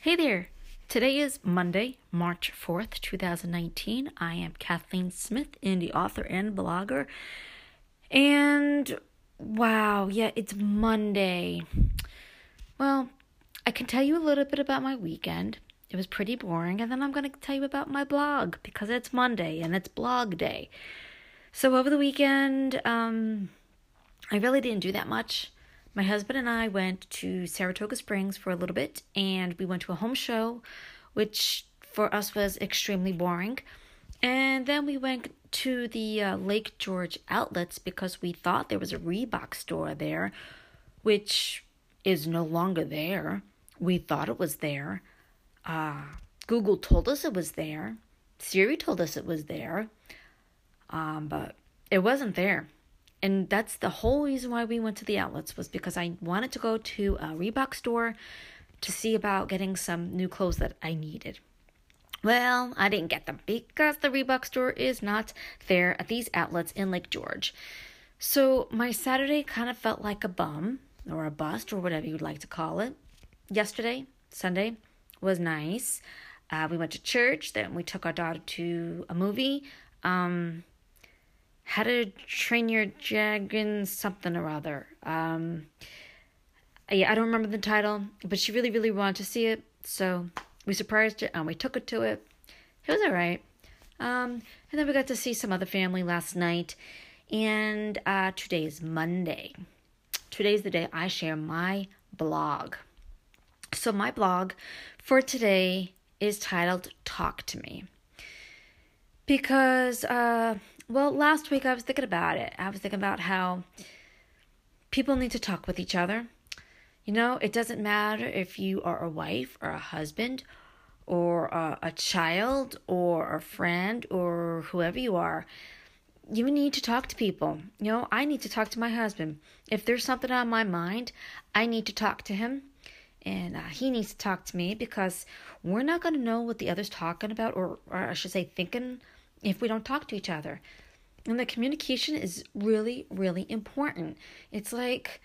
Hey there! Today is Monday, March 4th, 2019. I am Kathleen Smith, indie author and blogger. And wow, yeah, it's Monday. Well, I can tell you a little bit about my weekend. It was pretty boring, and then I'm going to tell you about my blog because it's Monday and it's blog day. So over the weekend, um, I really didn't do that much. My husband and I went to Saratoga Springs for a little bit, and we went to a home show, which for us was extremely boring. And then we went to the uh, Lake George outlets because we thought there was a Reebok store there, which is no longer there. We thought it was there. Uh, Google told us it was there. Siri told us it was there. Um, but it wasn't there and that's the whole reason why we went to the outlets was because I wanted to go to a Reebok store to see about getting some new clothes that I needed. Well, I didn't get them because the Reebok store is not there at these outlets in Lake George. So my Saturday kind of felt like a bum or a bust or whatever you'd like to call it. Yesterday, Sunday, was nice. Uh, we went to church. Then we took our daughter to a movie. Um, how to Train Your Dragon something or other. Um, yeah, I don't remember the title, but she really, really wanted to see it, so we surprised her and we took her to it. It was all right. Um, and then we got to see some other family last night, and uh, today is Monday. Today's the day I share my blog. So my blog for today is titled "Talk to Me." because uh, well, last week I was thinking about it. I was thinking about how people need to talk with each other. You know, it doesn't matter if you are a wife or a husband or a, a child or a friend or whoever you are. You need to talk to people. You know, I need to talk to my husband. If there's something on my mind, I need to talk to him and uh, he needs to talk to me because we're not going to know what the other's talking about or, or I should say thinking if we don't talk to each other. And the communication is really, really important. It's like,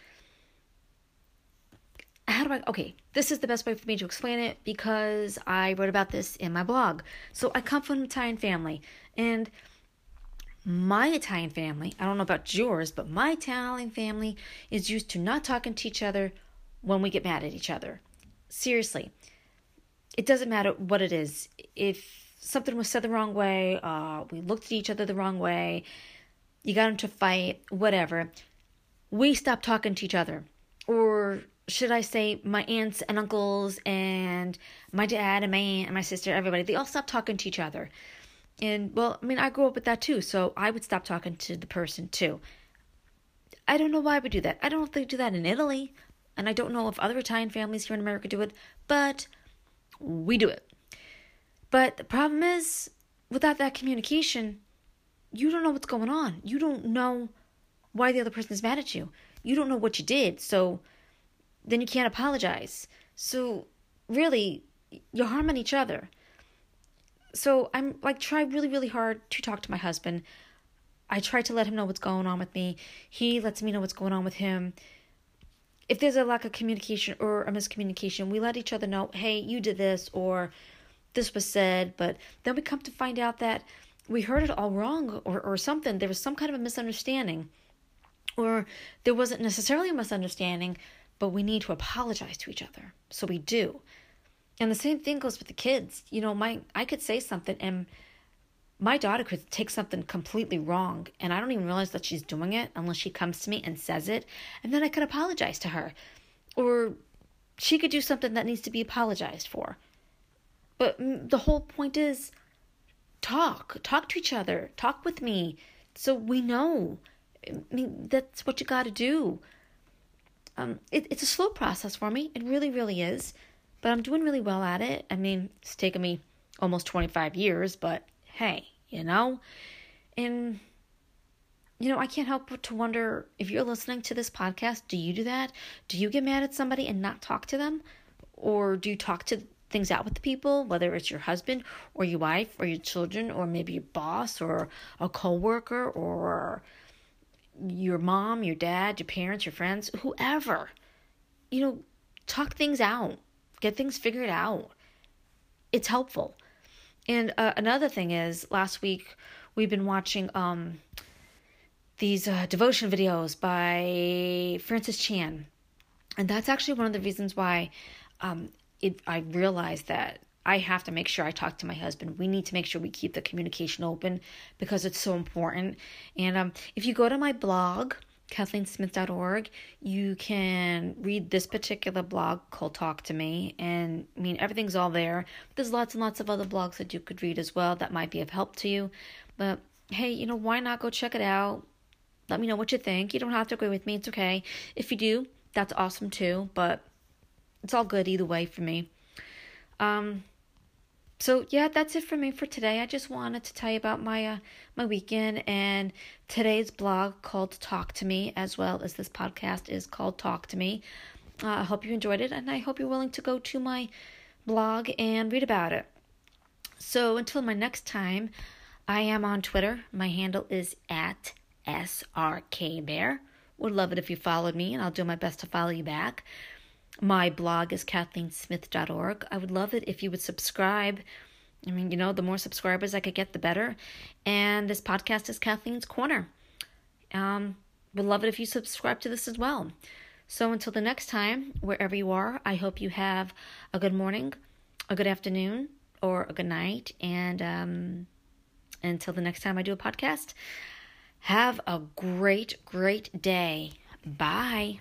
how do I, okay, this is the best way for me to explain it because I wrote about this in my blog. So I come from an Italian family, and my Italian family, I don't know about yours, but my Italian family is used to not talking to each other when we get mad at each other. Seriously, it doesn't matter what it is. If something was said the wrong way, uh, we looked at each other the wrong way, you got into a fight, whatever, we stopped talking to each other. Or should I say, my aunts and uncles and my dad and my aunt and my sister, everybody, they all stopped talking to each other. And well, I mean, I grew up with that too, so I would stop talking to the person too. I don't know why we do that. I don't if they do that in Italy, and I don't know if other Italian families here in America do it, but we do it. But the problem is, without that communication, you don't know what's going on. You don't know why the other person is mad at you. You don't know what you did. So then you can't apologize. So really, you're harming each other. So I'm like, try really, really hard to talk to my husband. I try to let him know what's going on with me. He lets me know what's going on with him. If there's a lack of communication or a miscommunication, we let each other know, hey, you did this, or this was said, but then we come to find out that we heard it all wrong or, or something. There was some kind of a misunderstanding. Or there wasn't necessarily a misunderstanding, but we need to apologize to each other. So we do. And the same thing goes with the kids. You know, my I could say something and my daughter could take something completely wrong and I don't even realize that she's doing it unless she comes to me and says it and then I could apologize to her. Or she could do something that needs to be apologized for. But the whole point is talk, talk to each other, talk with me so we know. I mean, that's what you got to do. Um, it, it's a slow process for me. It really, really is. But I'm doing really well at it. I mean, it's taken me almost 25 years, but hey, you know? And, you know, I can't help but to wonder if you're listening to this podcast, do you do that? Do you get mad at somebody and not talk to them? Or do you talk to things out with the people, whether it's your husband or your wife or your children or maybe your boss or a coworker or your mom, your dad, your parents, your friends, whoever. You know, talk things out. get things figured out. It's helpful. And uh, another thing is, last week we've been watching um, these uh, devotion videos by Francis Chan. And that's actually one of the reasons why um, it, I realized that I have to make sure I talk to my husband. We need to make sure we keep the communication open because it's so important. And um, if you go to my blog, KathleenSmith.org, you can read this particular blog called Talk to Me. And I mean, everything's all there. There's lots and lots of other blogs that you could read as well that might be of help to you. But hey, you know, why not go check it out? Let me know what you think. You don't have to agree with me, it's okay. If you do, that's awesome too. But it's all good either way for me. Um, so yeah, that's it for me for today. I just wanted to tell you about my uh, my weekend and today's blog called Talk to Me, as well as this podcast is called Talk to Me. Uh, I hope you enjoyed it, and I hope you're willing to go to my blog and read about it. So until my next time, I am on Twitter. My handle is at srkbear. Would love it if you followed me, and I'll do my best to follow you back. My blog is kathleensmith.org. I would love it if you would subscribe. I mean, you know, the more subscribers I could get, the better. And this podcast is Kathleen's Corner. Um, would love it if you subscribe to this as well. So until the next time, wherever you are, I hope you have a good morning, a good afternoon, or a good night. And um, until the next time I do a podcast, have a great, great day. Bye.